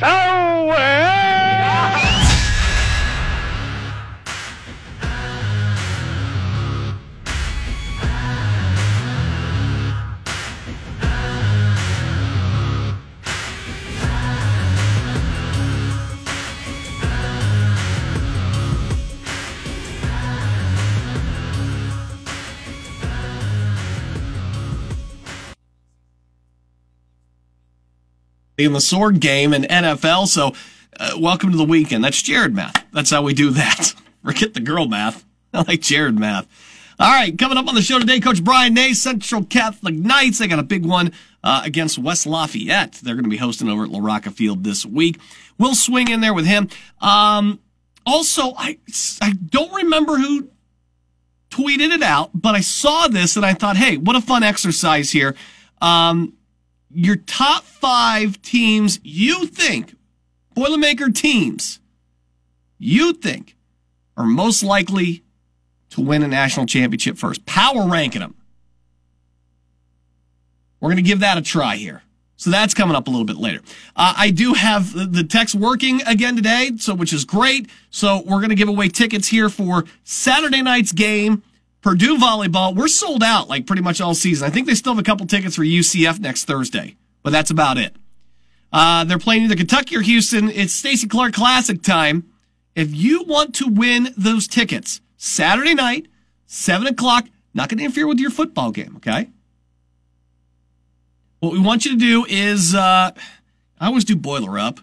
so in the sword game and NFL. So, uh, welcome to the weekend. That's Jared math. That's how we do that. Forget the girl math. I like Jared math. All right, coming up on the show today, Coach Brian Nay, Central Catholic Knights. They got a big one uh, against West Lafayette. They're going to be hosting over at LaRocca Field this week. We'll swing in there with him. Um, also, I I don't remember who tweeted it out, but I saw this and I thought, hey, what a fun exercise here. Um, your top five teams you think, Boilermaker teams, you think are most likely to win a national championship first. Power ranking them. We're going to give that a try here. So that's coming up a little bit later. Uh, I do have the text working again today, so which is great. So we're going to give away tickets here for Saturday night's game. Purdue volleyball, we're sold out like pretty much all season. I think they still have a couple tickets for UCF next Thursday, but that's about it. Uh, they're playing either Kentucky or Houston. It's Stacy Clark Classic time. If you want to win those tickets, Saturday night, 7 o'clock, not going to interfere with your football game, okay? What we want you to do is, uh, I always do boiler up.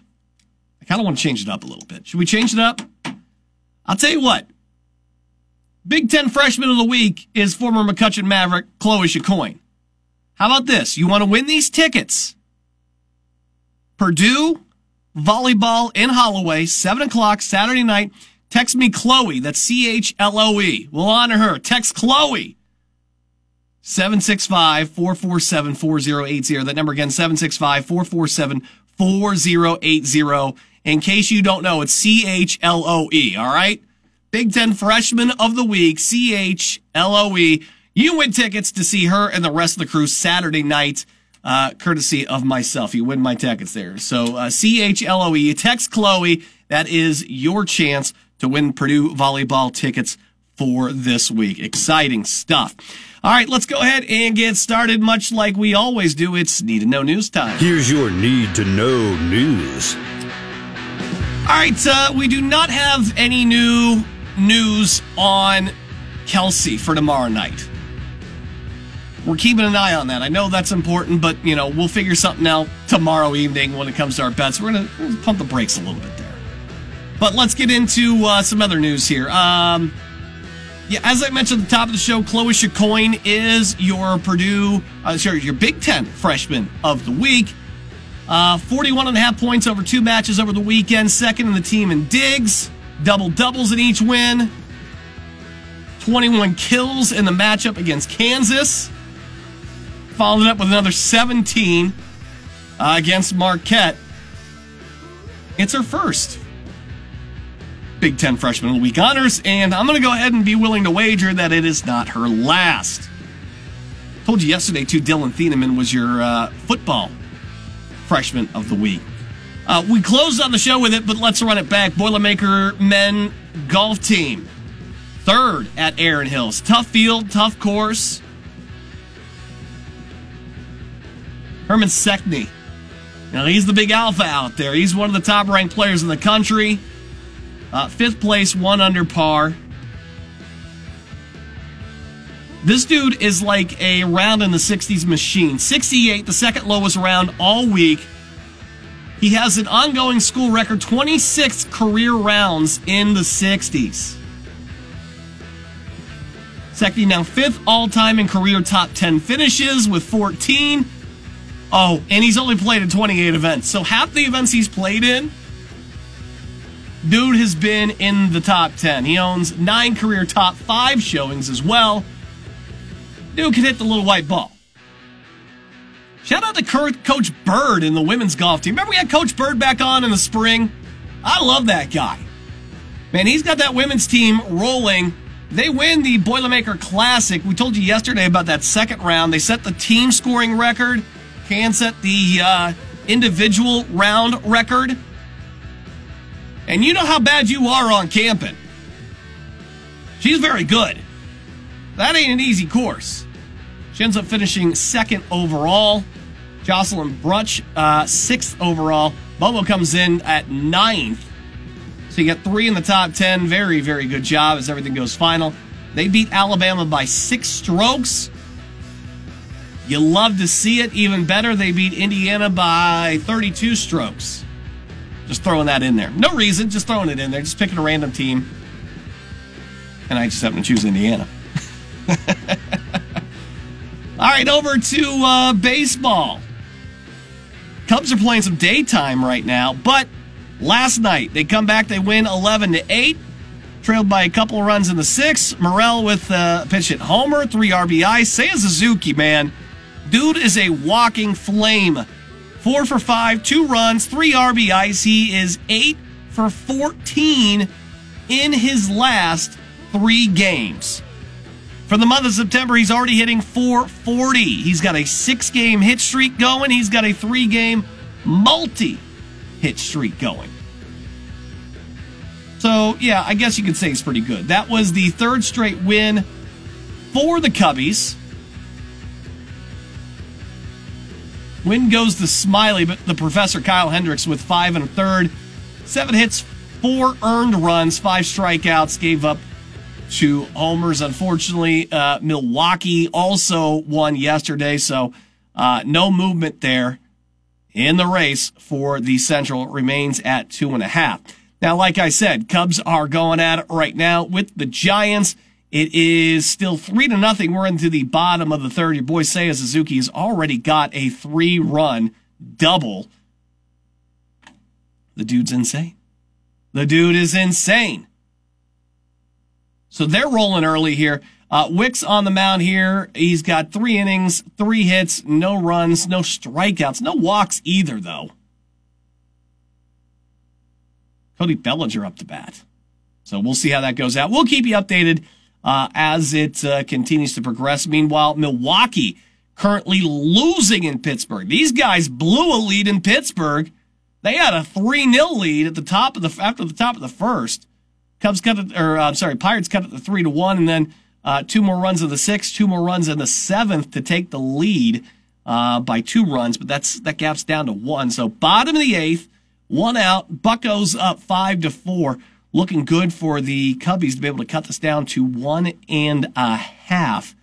I kind of want to change it up a little bit. Should we change it up? I'll tell you what. Big Ten Freshman of the Week is former McCutcheon Maverick Chloe Chicoine. How about this? You want to win these tickets? Purdue volleyball in Holloway, 7 o'clock Saturday night. Text me Chloe. That's C H L O E. We'll honor her. Text Chloe. 765 447 4080. That number again, 765 447 4080. In case you don't know, it's C H L O E. All right? Big Ten Freshman of the Week, C H L O E. You win tickets to see her and the rest of the crew Saturday night, uh, courtesy of myself. You win my tickets there. So uh, C H L O E. You text Chloe. That is your chance to win Purdue volleyball tickets for this week. Exciting stuff. All right, let's go ahead and get started. Much like we always do, it's need to know news time. Here's your need to know news. All right, uh, we do not have any new news on Kelsey for tomorrow night. We're keeping an eye on that. I know that's important, but you know we'll figure something out tomorrow evening when it comes to our bets. We're gonna, pump the brakes a little bit there. But let's get into uh, some other news here. Um, yeah, as I mentioned at the top of the show, Chloe Chicoine is your Purdue, uh, sorry, your Big Ten freshman of the week. Uh, 41 and a half points over two matches over the weekend. Second in the team in digs. Double doubles in each win. 21 kills in the matchup against Kansas. Followed up with another 17 uh, against Marquette. It's her first Big Ten Freshman of the Week honors, and I'm going to go ahead and be willing to wager that it is not her last. Told you yesterday, too, Dillon Thieneman was your uh, football Freshman of the Week. Uh, we closed on the show with it, but let's run it back. Boilermaker men golf team, third at Erin Hills. Tough field, tough course. Herman Sekne. Now, he's the big alpha out there. He's one of the top ranked players in the country. Uh, fifth place, one under par. This dude is like a round in the 60s machine. 68, the second lowest round all week. He has an ongoing school record 26 career rounds in the 60s. Sekne now fifth all time in career top 10 finishes with 14. Oh, and he's only played in 28 events. So half the events he's played in, Dude has been in the top 10. He owns nine career top five showings as well. Dude can hit the little white ball. Shout out to Coach Bird in the women's golf team. Remember we had Coach Bird back on in the spring? I love that guy. Man, he's got that women's team rolling. They win the Boilermaker Classic. We told you yesterday about that second round. They set the team scoring record, can set the uh, individual round record. And you know how bad you are on Kampen. She's very good. That ain't an easy course. Ends up finishing second overall. Jocelyn Brunch, uh, sixth overall. Bobo comes in at ninth. So you got three in the top 10. Very, very good job as everything goes final. They beat Alabama by six strokes. You love to see it. Even better, they beat Indiana by 32 strokes. Just throwing that in there. No reason, just throwing it in there. Just picking a random team. And I just happen to choose Indiana. All right, over to uh, baseball. Cubs are playing some daytime right now, but last night they come back, they win 11 to 8, trailed by a couple runs in the sixth. Morel with a pitch hit homer, three RBI. Seiya Suzuki, man, dude is a walking flame. Four for five, two runs, three RBIs. He is eight for 14 in his last three games. For the month of September, he's already hitting 440. He's got a six game hit streak going. He's got a three game multi hit streak going. So, yeah, I guess you could say he's pretty good. That was the third straight win for the Cubbies. Win goes to Smiley, but the professor Kyle Hendricks with five and a third. Seven hits, four earned runs, five strikeouts, gave up two homers. Unfortunately, uh, Milwaukee also won yesterday, so uh, no movement there in the race for the Central. Remains at two and a half. Now, like I said, Cubs are going at it right now with the Giants. It is still three to nothing. We're into the bottom of the third. Your boy Seiya Suzuki has already got a three run double. The dude's insane. The dude is insane. So they're rolling early here. Uh, Wicks on the mound here. He's got three innings, three hits, no runs, no strikeouts, no walks either, though. Cody Bellinger up to bat. So we'll see how that goes out. We'll keep you updated uh, as it uh, continues to progress. Meanwhile, Milwaukee currently losing in Pittsburgh. These guys blew a lead in Pittsburgh. They had a 3 0 lead at the top of the, after the top of the first. Cubs cut it, or I'm sorry, Pirates cut it to 3 to 1, and then uh, two more runs in the sixth, two more runs in the seventh to take the lead uh, by two runs, but that's that gap's down to one. So bottom of the eighth, one out. Buckos up five to four looking good for the Cubbies to be able to cut this down to one and a half.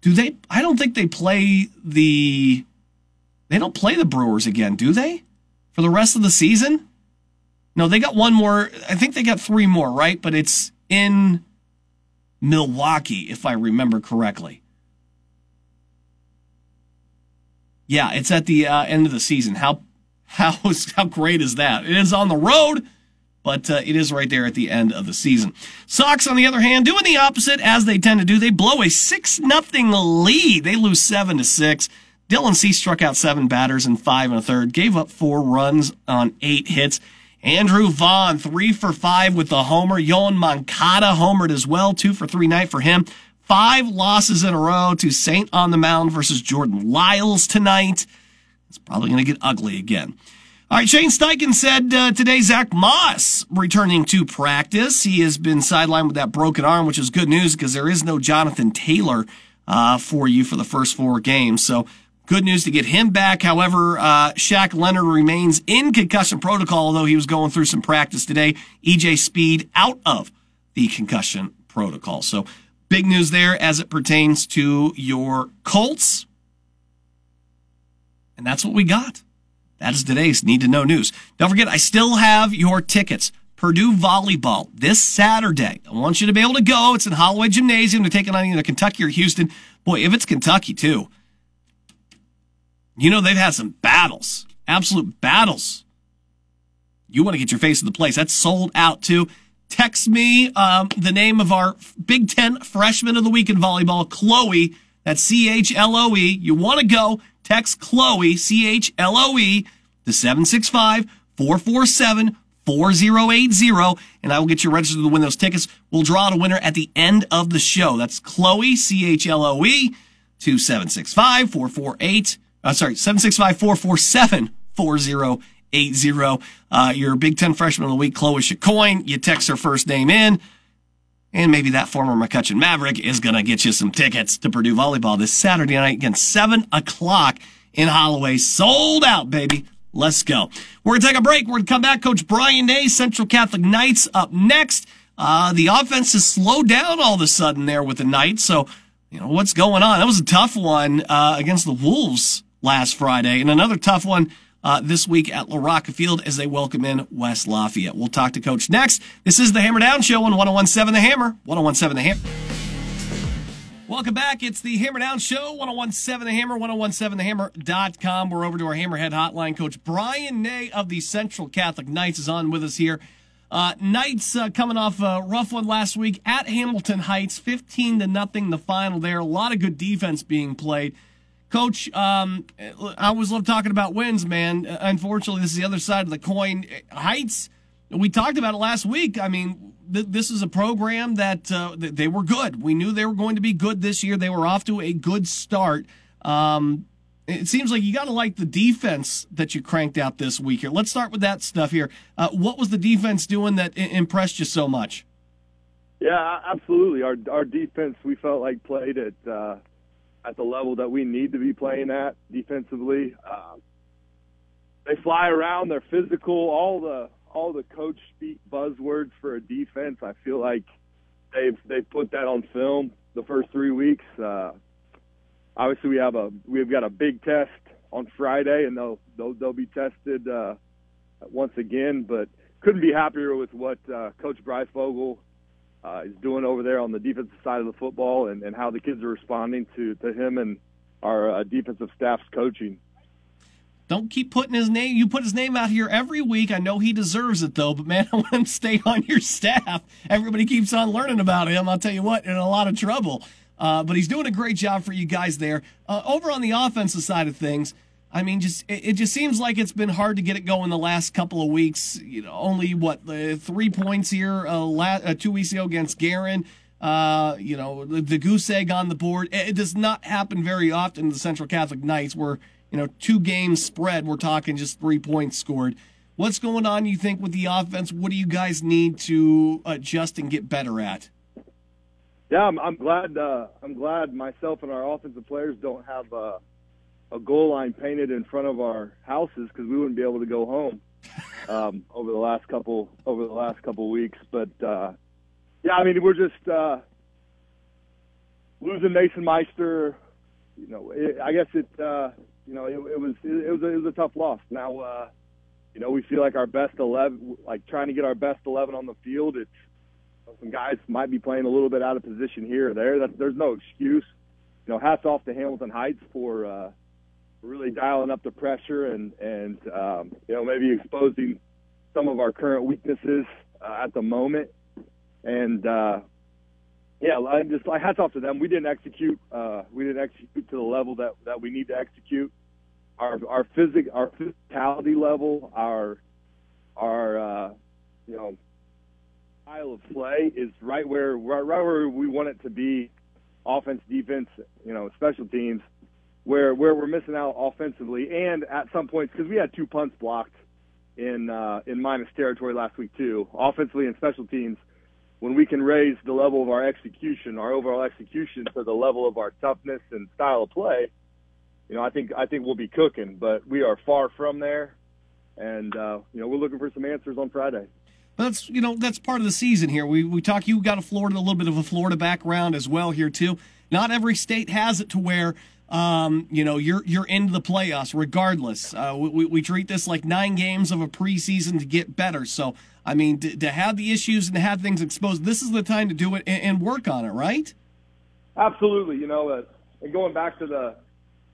Do they? I don't think they play the. They don't play the Brewers again, do they? For the rest of the season? No, they got one more. I think they got three more, right? But it's in Milwaukee, if I remember correctly. Yeah, it's at the uh, end of the season. How how how great is that? It is on the road but uh, it is right there at the end of the season. Sox, on the other hand, doing the opposite as they tend to do. They blow a six nothing lead. They lose seven to six. Dylan Cease struck out seven batters in five and a third, gave up four runs on eight hits. Andrew Vaughn, three for five with the homer. Yoan Moncada homered as well, two for three night for him. Five losses in a row to Saint on the mound versus Jordan Lyles tonight. It's probably going to get ugly again. All right, Shane Steichen said uh, today Zach Moss returning to practice. He has been sidelined with that broken arm, which is good news because there is no Jonathan Taylor uh, for you for the first four games. So good news to get him back. However, uh, Shaq Leonard remains in concussion protocol, although he was going through some practice today. EJ Speed out of the concussion protocol. So big news there as it pertains to your Colts. And that's what we got. That is today's Need to Know News. Don't forget, I still have your tickets. Purdue Volleyball this Saturday. I want you to be able to go. It's in Holloway Gymnasium. They're taking on either Kentucky or Houston. Boy, if it's Kentucky too, you know they've had some battles, absolute battles you want to get your face in the place. That's sold out too. Text me um, the name of our Big Ten freshman of the week in volleyball, Chloe. That's C H L O E. You want to go? Text Chloe, C H L O E, to 765 447 4080, and I will get you registered to win those tickets. We'll draw out a winner at the end of the show. That's Chloe, C H L O E, to 765 448, uh, sorry, 765 447 4080. Uh, your Big Ten freshman of the week, Chloe Chicoine. You text her first name in. And maybe that former McCutcheon Maverick is going to get you some tickets to Purdue volleyball this Saturday night again, 7 o'clock in Holloway. Sold out, baby. Let's go. We're going to take a break. We're going to come back. Coach Brian Nay, Central Catholic Knights up next. Uh, the offense has slowed down all of a sudden there with the Knights. So, you know, what's going on? That was a tough one uh, against the Wolves last Friday, and another tough one uh, this week at LaRocca Field as they welcome in West Lafayette. We'll talk to Coach next. This is the Hammer Down Show on 1017 The Hammer. 1017 The Hammer. Welcome back. It's the Hammer Down Show, 1017 The Hammer, 1017TheHammer.com. We're over to our Hammerhead hotline. Coach Brian Nay of the Central Catholic Knights is on with us here. Uh, Knights uh, coming off a rough one last week at Hamilton Heights, 15 to nothing the final there. A lot of good defense being played. Coach, um, I always love talking about wins, man. Unfortunately, this is the other side of the coin. Heights, we talked about it last week. I mean, th- this is a program that uh, they were good. We knew they were going to be good this year. They were off to a good start. Um, it seems like you got to like the defense that you cranked out this week here. Let's start with that stuff here. Uh, what was the defense doing that impressed you so much? Yeah, absolutely. Our our defense we felt like played at uh, at the level that we need to be playing at defensively. Uh, they fly around. They're physical. All the all the coach speak buzzwords for a defense. I feel like they've they've put that on film the first three weeks. Uh, obviously, we have a we've got a big test on Friday, and they'll they'll, they'll be tested uh, once again. But couldn't be happier with what uh, Coach Bryce Vogel uh, is doing over there on the defensive side of the football, and, and how the kids are responding to to him and our uh, defensive staff's coaching. Don't keep putting his name. You put his name out here every week. I know he deserves it though, but man, I want him to stay on your staff. Everybody keeps on learning about him. I'll tell you what, in a lot of trouble. Uh, but he's doing a great job for you guys there. Uh, over on the offensive side of things, I mean, just it, it, just seems like it's been hard to get it going the last couple of weeks. You know, only what uh, three points here uh, uh, two weeks ago against Guerin. Uh, you know, the, the, goose egg on the board. It, it does not happen very often in the Central Catholic Knights where you know two games spread. We're talking just three points scored. What's going on? You think with the offense? What do you guys need to adjust and get better at? Yeah, I'm, I'm glad. Uh, I'm glad myself and our offensive players don't have uh, a goal line painted in front of our houses because we wouldn't be able to go home um, over the last couple over the last couple weeks. But uh, yeah, I mean, we're just uh, losing Mason Meister. You know, it, I guess it. Uh, you know, it, it was it, it was a, it was a tough loss. Now, uh, you know, we feel like our best eleven, like trying to get our best eleven on the field. It's some guys might be playing a little bit out of position here or there. That, there's no excuse. You know, hats off to Hamilton Heights for uh, really dialing up the pressure and and um, you know maybe exposing some of our current weaknesses uh, at the moment. And uh, yeah, I just like hats off to them. We didn't execute. Uh, we didn't execute to the level that that we need to execute. Our our physic our physicality level, our our uh, you know style of play is right where right, right where we want it to be. Offense, defense, you know, special teams, where where we're missing out offensively, and at some points because we had two punts blocked in uh, in minus territory last week too, offensively and special teams. When we can raise the level of our execution, our overall execution to the level of our toughness and style of play, you know, I think I think we'll be cooking. But we are far from there, and uh, you know, we're looking for some answers on Friday. That's you know that's part of the season here. We we talk. You got a Florida, a little bit of a Florida background as well here too. Not every state has it to where um, you know you're you're into the playoffs regardless. Uh, we we treat this like nine games of a preseason to get better. So I mean to, to have the issues and to have things exposed, this is the time to do it and, and work on it, right? Absolutely. You know, uh, and going back to the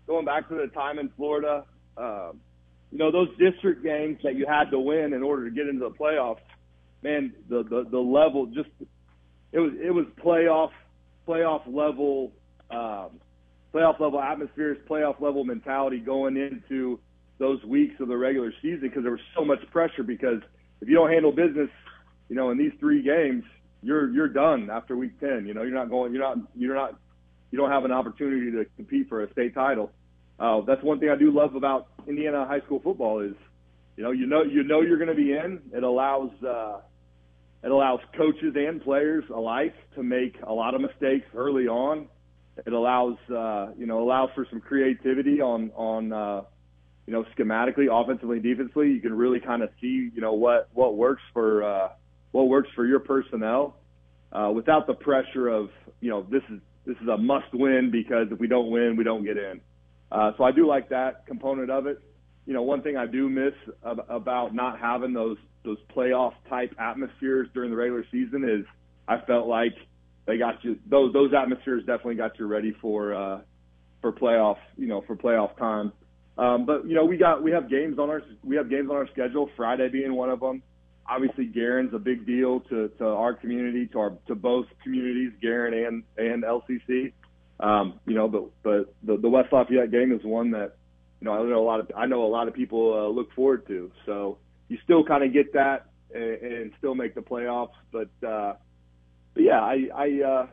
going back to the time in Florida. Uh, you know, those district games that you had to win in order to get into the playoffs, man, the the, the level just it was it was playoff playoff level um, playoff level atmospheres, playoff level mentality going into those weeks of the regular season because there was so much pressure. Because if you don't handle business, you know, in these three games, you're you're done after week ten. You know, you're not going, you're not, you're not, you don't have an opportunity to compete for a state title. Uh, that's one thing I do love about Indiana high school football is, you know, you know, you know you're going to be in. It allows. Uh, it allows coaches and players alike to make a lot of mistakes early on. It allows uh, you know allows for some creativity on on uh, you know schematically, offensively, defensively. You can really kind of see you know what what works for uh, what works for your personnel uh, without the pressure of you know this is this is a must win because if we don't win, we don't get in. Uh, so I do like that component of it. You know, one thing I do miss ab- about not having those those playoff type atmospheres during the regular season is I felt like they got you those those atmospheres definitely got you ready for uh, for playoff you know for playoff time. Um, but you know we got we have games on our we have games on our schedule. Friday being one of them. Obviously, Guerin's a big deal to, to our community, to our to both communities, Guerin and and LCC. Um, you know, but but the, the West Lafayette game is one that you know I know a lot of I know a lot of people uh, look forward to. So you still kind of get that and, and still make the playoffs. But, uh, but yeah, I, I, uh,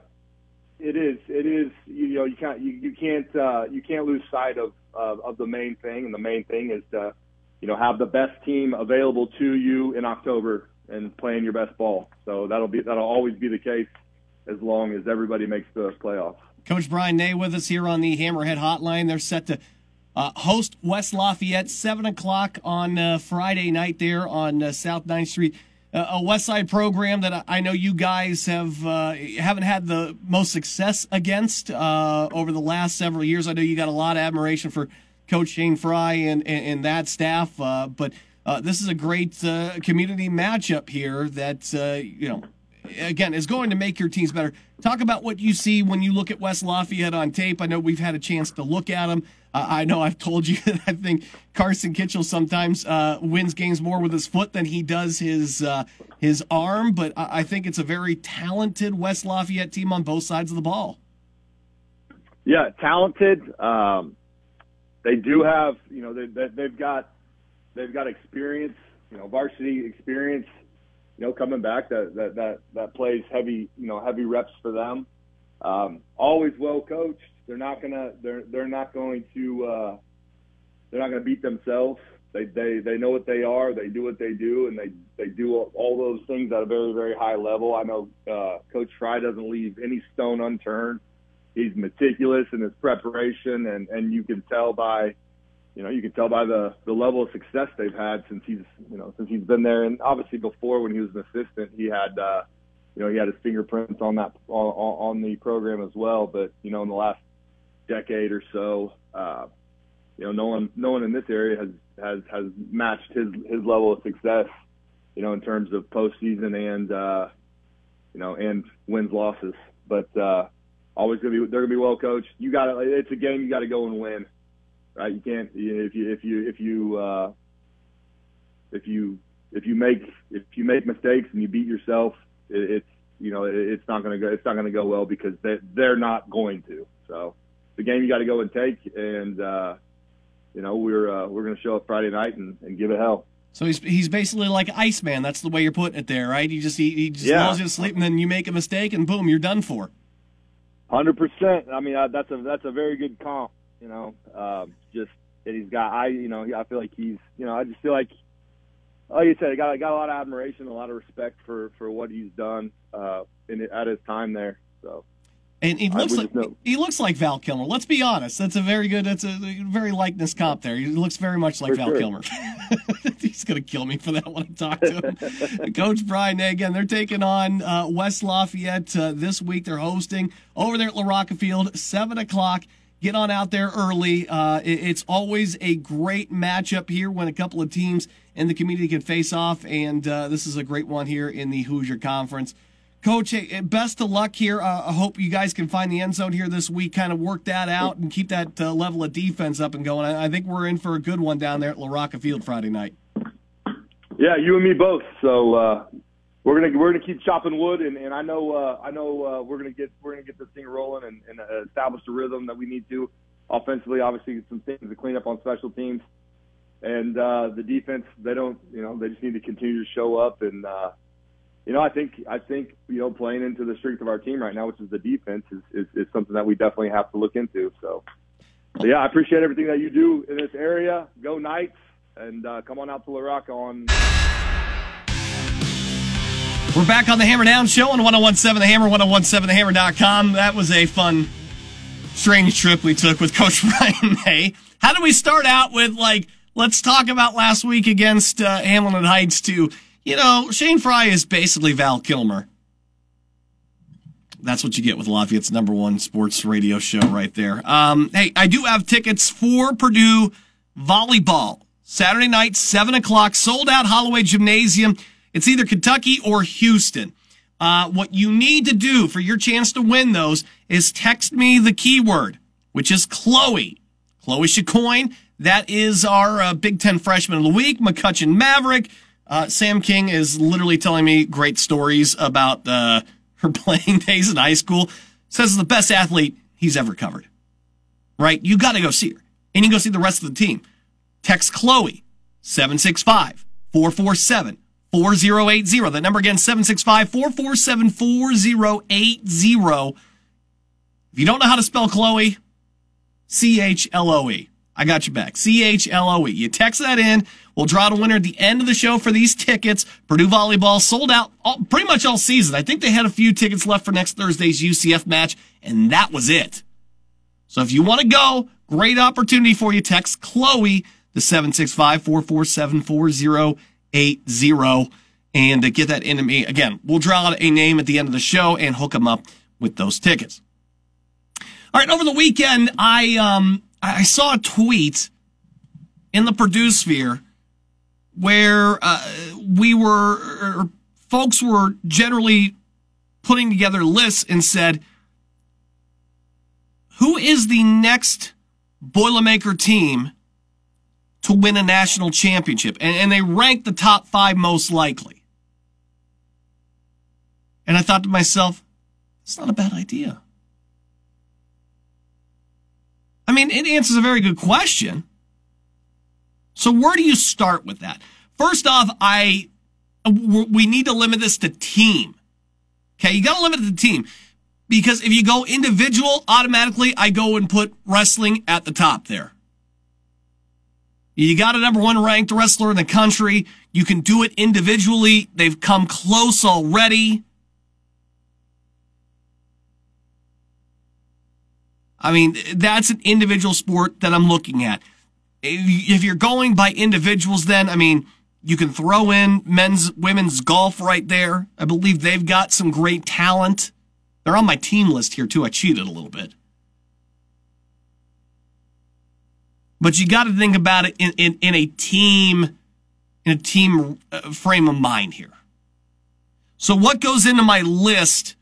it is, it is, you know, you can't, you, you can't, uh, you can't lose sight of, of, of the main thing. And the main thing is to, you know, have the best team available to you in October and playing your best ball. So that'll be, that'll always be the case as long as everybody makes the playoffs. Coach Brian Nay with us here on the Hammerhead Hotline. They're set to uh, host West Lafayette, 7 o'clock on uh, Friday night there on uh, South 9th Street. Uh, a West Side program that I know you guys have uh, haven't had the most success against uh, over the last several years. I know you got a lot of admiration for Coach Shane Fry and, and, and that staff, but this is a great community matchup here that, you know, again, is going to make your teams better. Talk about what you see when you look at West Lafayette on tape. I know we've had a chance to look at them. Uh, I know I've told you that I think Carson Kitchell sometimes uh, wins games more with his foot than he does his uh, his arm, but I think it's a very talented West Lafayette team on both sides of the ball. Yeah, talented. Um, they do have, you know, they, they, have got they've got experience, you know, varsity experience, you know, coming back that that that, that plays heavy, you know, heavy reps for them. Um, always well coached they're not gonna they're they're not going to uh, they're not gonna beat themselves. They they they know what they are. They do what they do, and they they do all those things at a very very high level. I know uh, Coach Fry doesn't leave any stone unturned. He's meticulous in his preparation, and and you can tell by you know, you can tell by the the level of success they've had since he's, you know, since he's been there. And obviously before when he was an assistant, he had, uh, you know, he had his fingerprints on that on, on the program as well. But you know, in the last decade or so. Uh, you know, no one, no one in this area has has has matched his his level of success. You know, in terms of postseason and uh, you know and wins losses. But uh, always gonna be they're gonna be well coached. You got to it's a game you got to go and win, right? You can't if you if you if you uh, if you if you make if you make mistakes and you beat yourself, it, it's you know it, it's not gonna go it's not gonna go well because they they're not going to. So the game you got to go and take. And uh, you know, we're uh, we're going to show up Friday night and, and give it hell. So he's he's basically like Iceman. That's the way you're putting it there, right? He just he, he just yeah. allows you to sleep, and then you make a mistake, and boom, you're done for. Hundred percent. I mean, uh, that's a that's a very good comp. You know, um, just that he's got. I you know I feel like he's you know I just feel like like you said, I got I got a lot of admiration, a lot of respect for for what he's done uh, in at his time there. So and he looks like he looks like Val Kilmer. Let's be honest. That's a very good. That's a very likeness comp there. He looks very much like for Val sure. Kilmer. He's gonna kill me for that when I talk to him. Coach Brian again. They're taking on uh, West Lafayette uh, this week. They're hosting over there at LaRocca Field, seven o'clock. Get on out there early. Uh, it, it's always a great matchup here when a couple of teams in the community can face off, and uh, this is a great one here in the Hoosier Conference. Coach, best of luck here. Uh, I hope you guys can find the end zone here this week, kind of work that out and keep that uh, level of defense up and going. I, I think we're in for a good one down there at La Rocca Field Friday night. Yeah, you and me both. So uh, we're gonna we're gonna keep chopping wood, and, and I know uh, I know uh, we're gonna get we're gonna get this thing rolling and, and uh, establish the rhythm that we need to offensively. Obviously, some things to clean up on special teams, and the defense. They don't you know they just need to continue to show up, and uh, you know I think I think you know playing into the strength of our team right now, which is the defense, is is, is something that we definitely have to look into. So. so yeah, I appreciate everything that you do in this area. Go Knights, and uh, come on out to La Rocca on We're back on the Hammer Down Show on 1017 The Hammer, 1017thehammer.com. That was a fun, strange trip we took with Coach Brian Nay. How do we start out with, like, let's talk about last week against uh, Hamilton Heights to, you know, Shane Fry is basically Val Kilmer. That's what you get with Lafayette's number one sports radio show right there. Um, hey, I do have tickets for Purdue volleyball. Saturday night, 7 o'clock, sold out Holloway Gymnasium. It's either Kentucky or Houston. Uh, what you need to do for your chance to win those is text me the keyword, which is Chloe. Chloe Chicoine. That is our uh, Big Ten freshman of the week, McCutcheon Maverick. Uh, Sam King is literally telling me great stories about uh, her playing days in high school. Says the best athlete he's ever covered. Right? You got to go see her. And you go see the rest of the team. Text Chloe, 765 447 4080. That number again, 765 447 4080. If you don't know how to spell Chloe, C H L O E. I got you back. C H L O E. You text that in. We'll draw the winner at the end of the show for these tickets. Purdue volleyball sold out all, pretty much all season. I think they had a few tickets left for next Thursday's UCF match, and that was it. So if you want to go, great opportunity for you. Text Chloe to 765 447 4080 and uh, get that into me. Again, we'll draw out a name at the end of the show and hook them up with those tickets. All right, over the weekend, I um I saw a tweet in the Purdue sphere where uh, we were or folks were generally putting together lists and said, "Who is the next Boilermaker team to win a national championship?" And, and they ranked the top five most likely. And I thought to myself, "It's not a bad idea." I mean, it answers a very good question. So where do you start with that? First off, I we need to limit this to team. Okay, you got to limit it to team because if you go individual, automatically I go and put wrestling at the top there. You got a number one ranked wrestler in the country. You can do it individually. They've come close already. I mean, that's an individual sport that I'm looking at. If you're going by individuals, then, I mean, you can throw in men's, women's golf right there. I believe they've got some great talent. They're on my team list here too. I cheated a little bit. But you got to think about it in, in, in a team, in a team uh, frame of mind here. So what goes into my list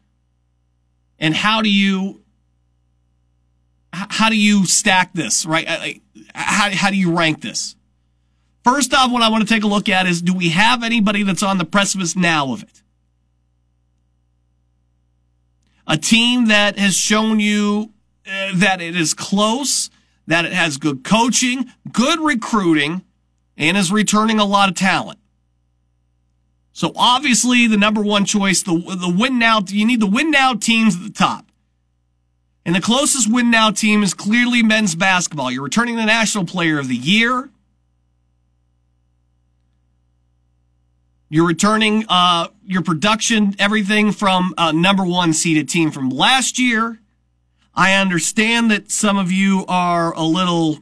and how do you how do you stack this, right? How, how do you rank this? First off, what I want to take a look at is do we have anybody that's on the precipice now of it? A team that has shown you uh, that it is close, that it has good coaching, good recruiting, and is returning a lot of talent. So obviously the number one choice, the, the win now, you need the win now teams at the top. And the closest win now team is clearly men's basketball. You're returning the National Player of the Year. You're returning uh, your production, everything from a number one seeded team from last year. I understand that some of you are a little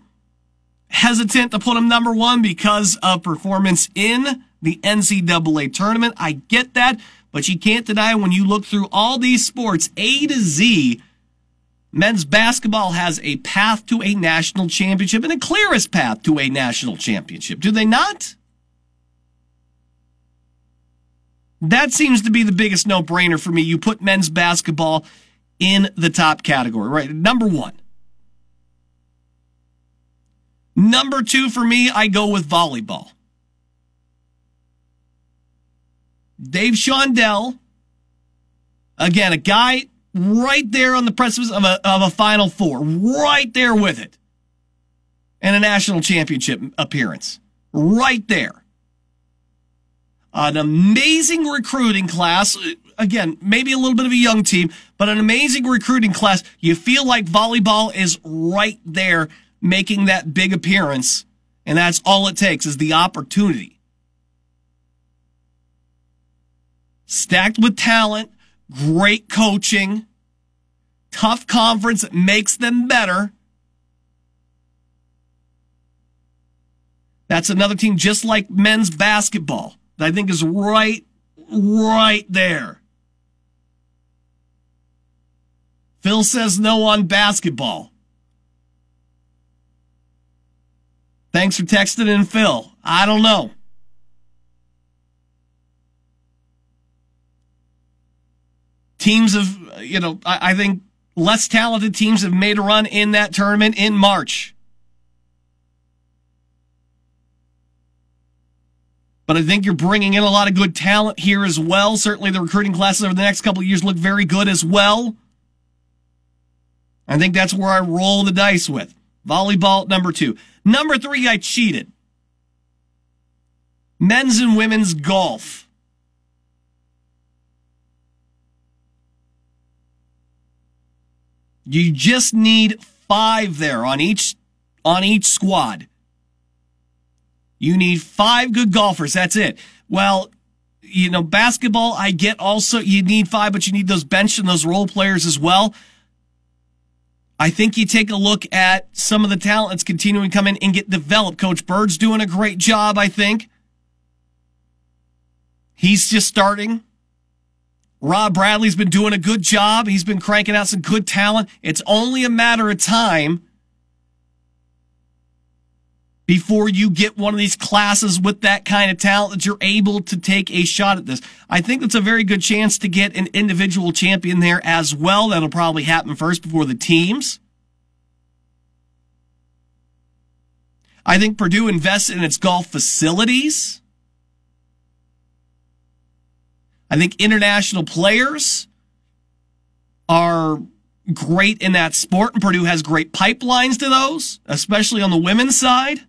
hesitant to put them number one because of performance in the NCAA tournament. I get that, but you can't deny when you look through all these sports, A to Z, Men's basketball has a path to a national championship and a clearest path to a national championship. Do they not? That seems to be the biggest no brainer for me. You put men's basketball in the top category, right? Number one. Number two for me, I go with volleyball. Dave Shondell, again, a guy right there on the precipice of a, of a Final Four, right there with it, and a national championship appearance, right there. An amazing recruiting class. Again, maybe a little bit of a young team, but an amazing recruiting class. You feel like volleyball is right there making that big appearance, and that's all it takes is the opportunity. Stacked with talent, great coaching, tough conference makes them better. That's another team just like men's basketball that I think is right, right there. Phil says no on basketball. Thanks for texting in, Phil. I don't know. Teams of, you know, I, I think less talented teams have made a run in that tournament in March. But I think you're bringing in a lot of good talent here as well. Certainly the recruiting classes over the next couple years look very good as well. I think that's where I roll the dice with. Volleyball, number two. Number three, I cheated. Men's and women's golf. You just need five there on each, on each squad. You need five good golfers. That's it. Well, you know, basketball, I get also, you need five, but you need those bench and those role players as well. I think you take a look at some of the talent that's continuing to come in and get developed. Coach Bird's doing a great job, I think. He's just starting. Rob Bradley's been doing a good job. He's been cranking out some good talent. It's only a matter of time before you get one of these classes with that kind of talent that you're able to take a shot at this. I think that's a very good chance to get an individual champion there as well. That'll probably happen first before the teams. I think Purdue invests in its golf facilities. I think international players are great in that sport, and Purdue has great pipelines to those, especially on the women's side.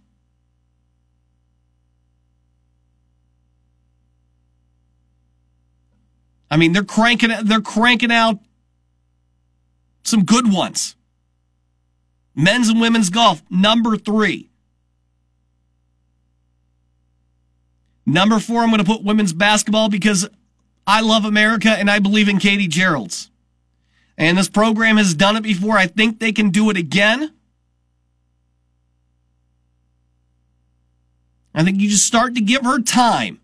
I mean, they're cranking they're cranking out some good ones. Men's and women's golf, number three. Number four, I'm going to put women's basketball because I love America and I believe in Katie Gearlds. And this program has done it before. I think they can do it again. I think you just start to give her time.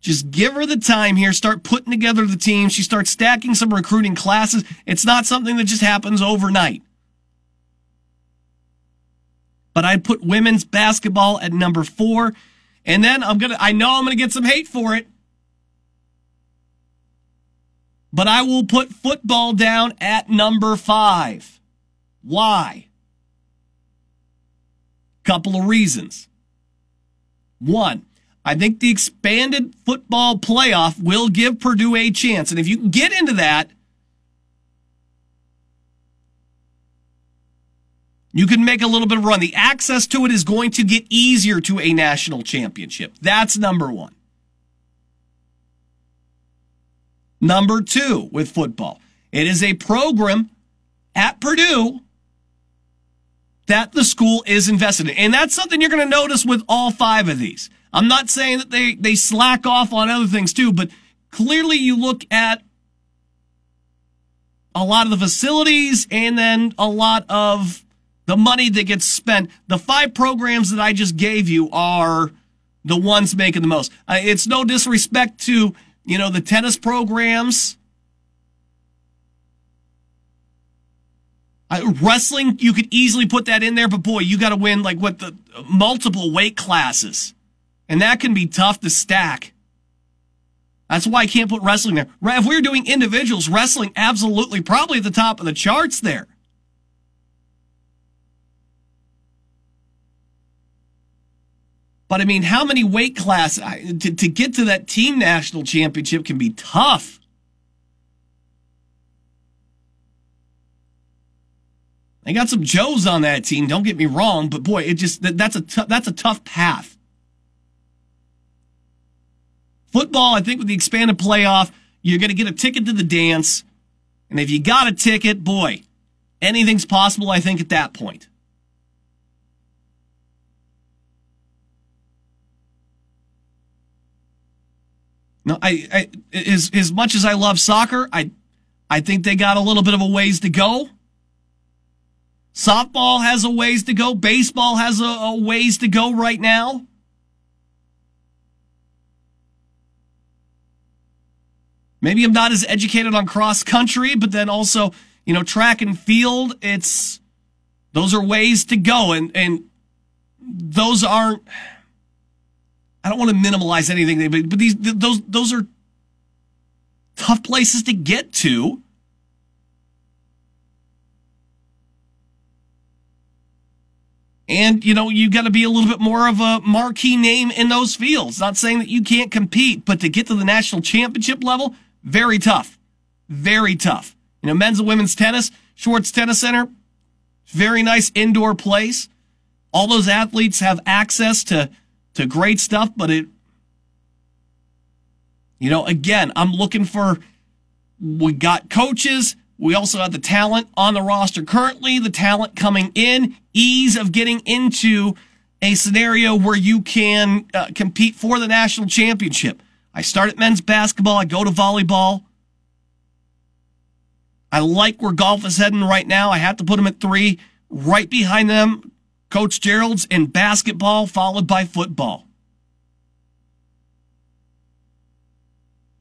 Just give her the time here. Start putting together the team. She starts stacking some recruiting classes. It's not something that just happens overnight. But I'd put women's basketball at number four. And then I'm going to, I know I'm going to get some hate for it. But I will put football down at number five. Why? Couple of reasons. One, I think the expanded football playoff will give Purdue a chance. And if you get into that, you can make a little bit of run. The access to it is going to get easier to a national championship. That's number one. Number two with football. It is a program at Purdue that the school is invested in. And that's something you're going to notice with all five of these. I'm not saying that they, they slack off on other things too, but clearly you look at a lot of the facilities and then a lot of the money that gets spent. The five programs that I just gave you are the ones making the most. Uh, it's no disrespect to, you know, the tennis programs. Uh, wrestling, you could easily put that in there, but boy, you got to win like what the multiple weight classes And that can be tough to stack. That's why I can't put wrestling there. If we were doing individuals, wrestling absolutely probably at the top of the charts there. But I mean, how many weight class to, to get to that team national championship can be tough. They got some Joes on that team. Don't get me wrong, but boy, it just that's a t- that's a tough path. Football, I think, with the expanded playoff, you're going to get a ticket to the dance, and if you got a ticket, boy, anything's possible. I think at that point. No, I, I as as much as I love soccer, I I think they got a little bit of a ways to go. Softball has a ways to go. Baseball has a, a ways to go right now. Maybe I'm not as educated on cross country, but then also, you know, track and field, it's those are ways to go and and those aren't I don't want to minimize anything, but, these those those are tough places to get to. And, you know, you got to be a little bit more of a marquee name in those fields. Not saying that you can't compete, but to get to the national championship level, very tough. Very tough. You know, men's and women's tennis, Schwartz Tennis Center, very nice indoor place. All those athletes have access to to great stuff, but it, you know, again, I'm looking for, we got coaches. We also have the talent on the roster currently, the talent coming in, ease of getting into a scenario where you can uh, compete for the national championship. I start at men's basketball. I go to volleyball. I like where golf is heading right now. I have to put them at three. Right behind them, Coach Gearlds in basketball, followed by football.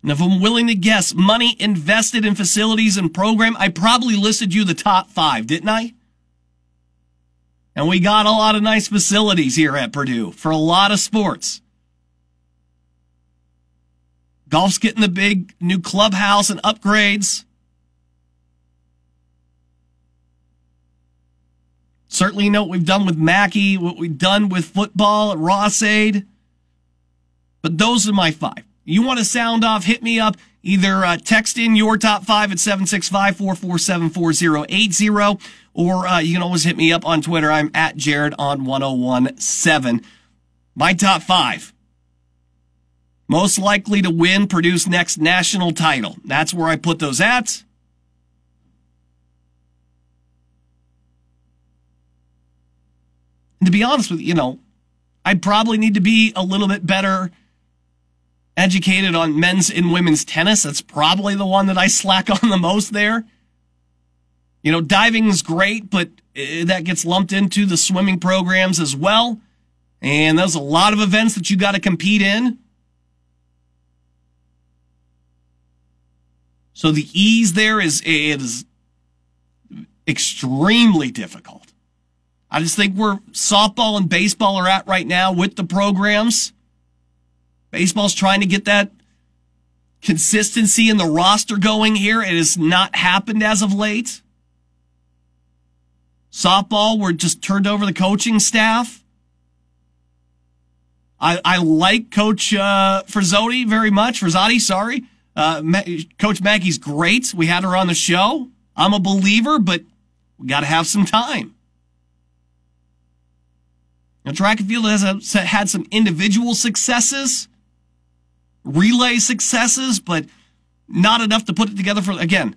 And if I'm willing to guess, money invested in facilities and program, I probably listed you the top five, didn't I? And we got a lot of nice facilities here at Purdue for a lot of sports. Golf's getting the big new clubhouse and upgrades. Certainly, you know what we've done with Mackey, what we've done with football at Ross-Ade. But those are my five. You want to sound off, hit me up. Either uh, text in your top five at 765 447 4080, or uh, you can always hit me up on Twitter. I'm at Jared on 1017. My top five. Most likely to win Purdue's next national title. That's where I put those at. And to be honest with you, you know, I'd probably need to be a little bit better educated on men's and women's tennis. That's probably the one that I slack on the most there. You know, diving is great, but uh, that gets lumped into the swimming programs as well. And there's a lot of events that you got to compete in. So the ease there is, is extremely difficult. I just think where softball and baseball are at right now with the programs. Baseball's trying to get that consistency in the roster going here. It has not happened as of late. Softball, we're just turned over the coaching staff. I, I like Coach uh, Frizzotti very much. Frezzotti, sorry. Uh, Ma- Coach Maggie's great. We had her on the show. I'm a believer, but we got to have some time. Now, track and field has a, had some individual successes relay successes, but not enough to put it together for, again,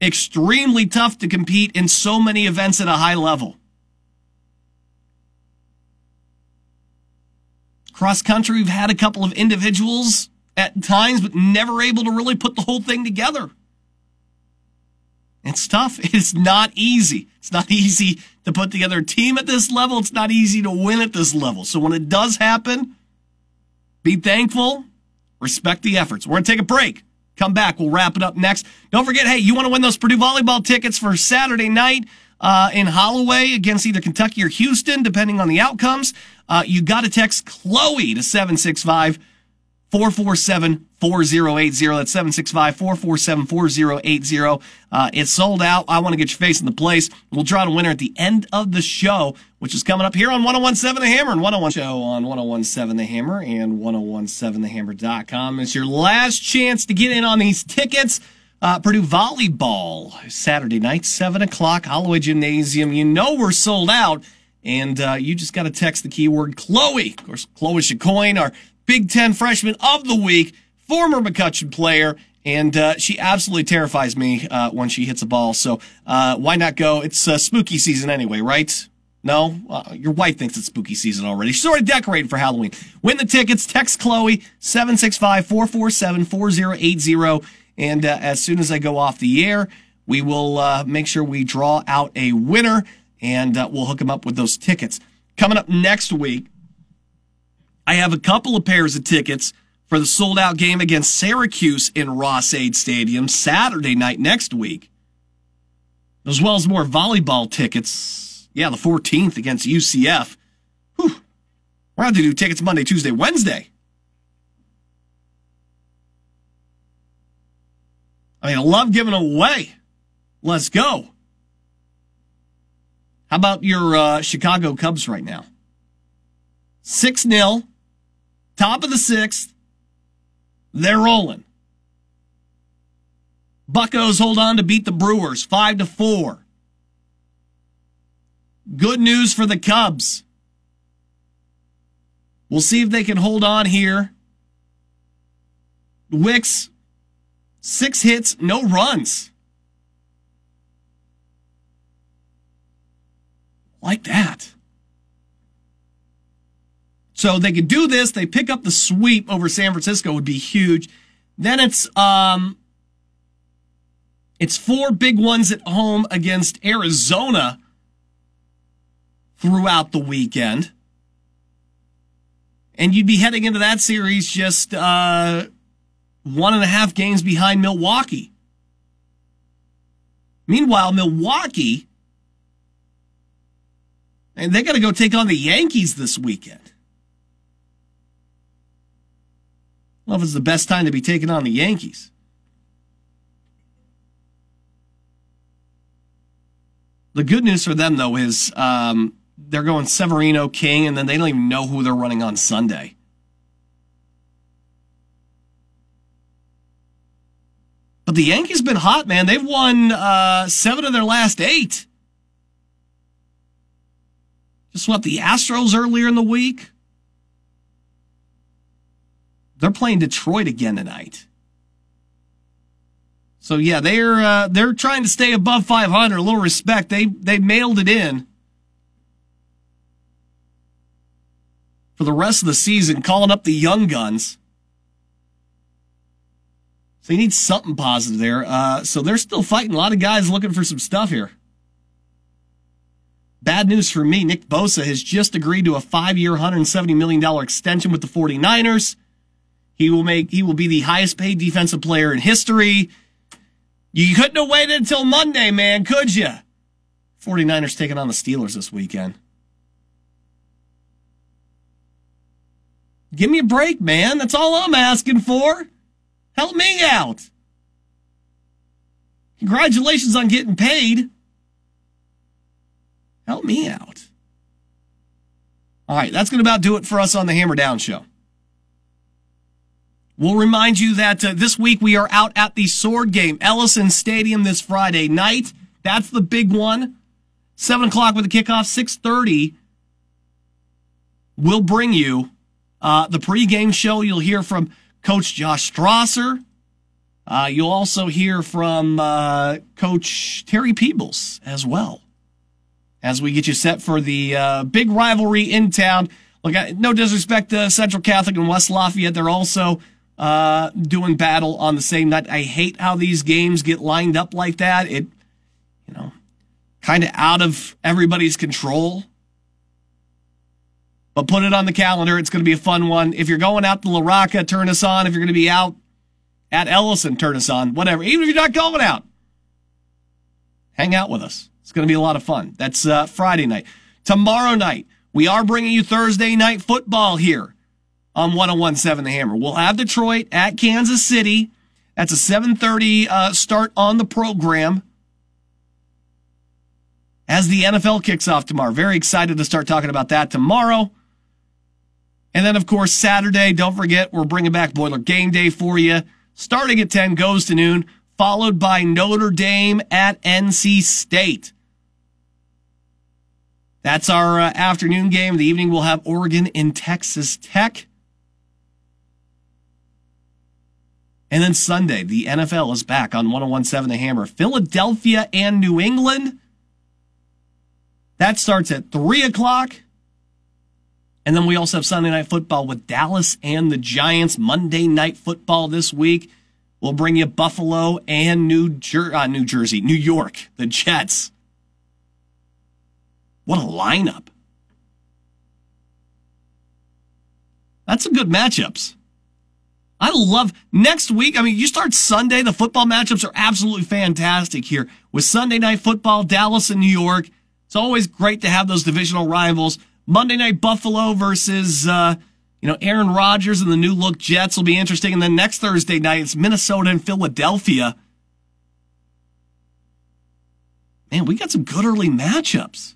extremely tough to compete in so many events at a high level. Cross country, we've had a couple of individuals at times, but never able to really put the whole thing together. It's tough. It's not easy. It's not easy to put together a team at this level. It's not easy to win at this level. So when it does happen, be thankful Respect the efforts. We're going to take a break. Come back. We'll wrap it up next. Don't forget, hey, you want to win those Purdue volleyball tickets for Saturday night? uh, in Holloway against either Kentucky or Houston, depending on the outcomes, uh, you got to text Chloe to 765 447 4080. That's 765 447 4080. Uh, It's sold out. I want to get your face in the place. We'll draw a winner at the end of the show, which is coming up here on 1017 The Hammer and 101 show on 1017 The Hammer and 1017thehammer.com. It's your last chance to get in on these tickets. Uh, Purdue volleyball Saturday night, 7 o'clock, Holloway Gymnasium. You know we're sold out, and uh, you just got to text the keyword Chloe. Of course, Chloe Chaikin, our Big Ten freshman of the week, former McCutcheon player, and uh, she absolutely terrifies me uh, when she hits a ball. So uh, why not go? It's uh, spooky season anyway, right? No, uh, your wife thinks it's spooky season already. She's already decorated for Halloween. Win the tickets. Text Chloe 765-447-4080, and uh, as soon as I go off the air, we will uh, make sure we draw out a winner, and uh, we'll hook them up with those tickets. Coming up next week, I have a couple of pairs of tickets for the sold out game against Syracuse in Ross-Ade Stadium Saturday night next week, as well as more volleyball tickets. Yeah, the 14th against UCF. Whew. We're going to do tickets Monday, Tuesday, Wednesday. I mean, I love giving away. Let's go. How about your uh, Chicago Cubs right now? 6 0, top of the sixth. They're rolling. Buckos hold on to beat the Brewers 5 to 4. Good news for the Cubs. We'll see if they can hold on here. Wicks, six hits, no runs. Like that. So they could do this. They pick up the sweep over San Francisco would be huge. Then it's um it's four big ones at home against Arizona throughout the weekend. And you'd be heading into that series just uh, one and a half games behind Milwaukee. Meanwhile, Milwaukee, and they got to go take on the Yankees this weekend. If it's the best time to be taking on the Yankees. The good news for them, though, is um, they're going Severino King, and then they don't even know who they're running on Sunday. But the Yankees been hot, man. They've won uh, seven of their last eight. Just what the Astros earlier in the week. They're playing Detroit again tonight. So yeah, they're uh, they're trying to stay above 500. A little respect. They they mailed it in for the rest of the season, calling up the young guns. So you need something positive there. Uh, so they're still fighting. A lot of guys looking for some stuff here. Bad news for me. Nick Bosa has just agreed to a five-year, $170 million extension with the 49ers. He will make, he will be the highest paid defensive player in history. You couldn't have waited until Monday, man, could you? 49ers taking on the Steelers this weekend. Give me a break, man. That's all I'm asking for. Help me out. Congratulations on getting paid. Help me out. All right, that's going to about do it for us on the Hammer Down Show. We'll remind you that uh, this week we are out at the Sword Game, Ellison Stadium this Friday night. That's the big one. Seven o'clock with the kickoff. Six thirty. We'll bring you uh, the pregame show. You'll hear from Coach Josh Strasser. Uh, you'll also hear from uh, Coach Terry Peebles as well as we get you set for the uh, big rivalry in town. Look, no disrespect to Central Catholic and West Lafayette. They're also uh, doing battle on the same night. I hate how these games get lined up like that. It, you know, kind of out of everybody's control. But put it on the calendar. It's going to be a fun one. If you're going out to La Rocca, turn us on. If you're going to be out at Ellison, turn us on. Whatever. Even if you're not going out, hang out with us. It's going to be a lot of fun. That's uh, Friday night. Tomorrow night, we are bringing you Thursday night football here on 1017 The Hammer. We'll have Detroit at Kansas City. That's a 7:30 uh, start on the program as the NFL kicks off tomorrow. Very excited to start talking about that tomorrow. And then, of course, Saturday, don't forget, we're bringing back Boiler Game Day for you. Starting at 10, goes to noon, followed by Notre Dame at NC State. That's our uh, afternoon game. The evening, we'll have Oregon in Texas Tech. And then Sunday, the NFL is back on 1017 The Hammer. Philadelphia and New England. That starts at 3 o'clock. And then we also have Sunday Night Football with Dallas and the Giants. Monday Night Football this week. We'll bring you Buffalo and New, Jer- uh, New Jersey, New York, the Jets. What a lineup. That's some good matchups. I love next week. I mean, you start Sunday, the football matchups are absolutely fantastic here with Sunday night football, Dallas and New York. It's always great to have those divisional rivals. Monday night Buffalo versus, uh, you know, Aaron Rodgers and the new look Jets will be interesting. And then next Thursday night, it's Minnesota and Philadelphia. Man, we got some good early matchups.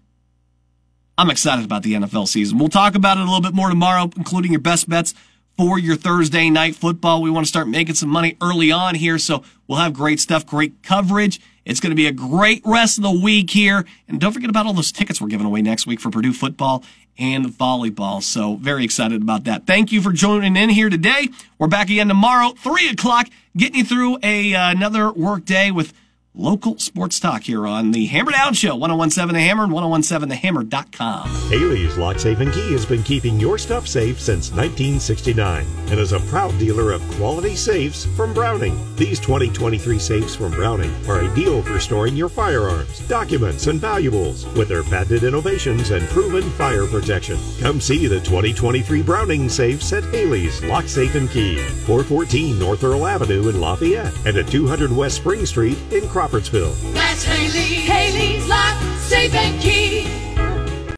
I'm excited about the NFL season. We'll talk about it a little bit more tomorrow, including your best bets for your Thursday night football. We want to start making some money early on here, so we'll have great stuff, great coverage. It's going to be a great rest of the week here. And don't forget about all those tickets we're giving away next week for Purdue football and volleyball. So very excited about that. Thank you for joining in here today. We're back again tomorrow, three o'clock, getting you through a, uh, another work day with local sports talk here on the Hammer Down Show, 1017 The Hammer and 1017thehammer.com. Haley's Lock Safe and Key has been keeping your stuff safe since 1969 and is a proud dealer of quality safes from Browning. These 2023 safes from Browning are ideal for storing your firearms, documents, and valuables with their patented innovations and proven fire protection. Come see the 2023 Browning safes at Haley's Lock Safe and Key, 414 North Earl Avenue in Lafayette and at 200 West Spring Street in that's Haley, Haley's Life and Key.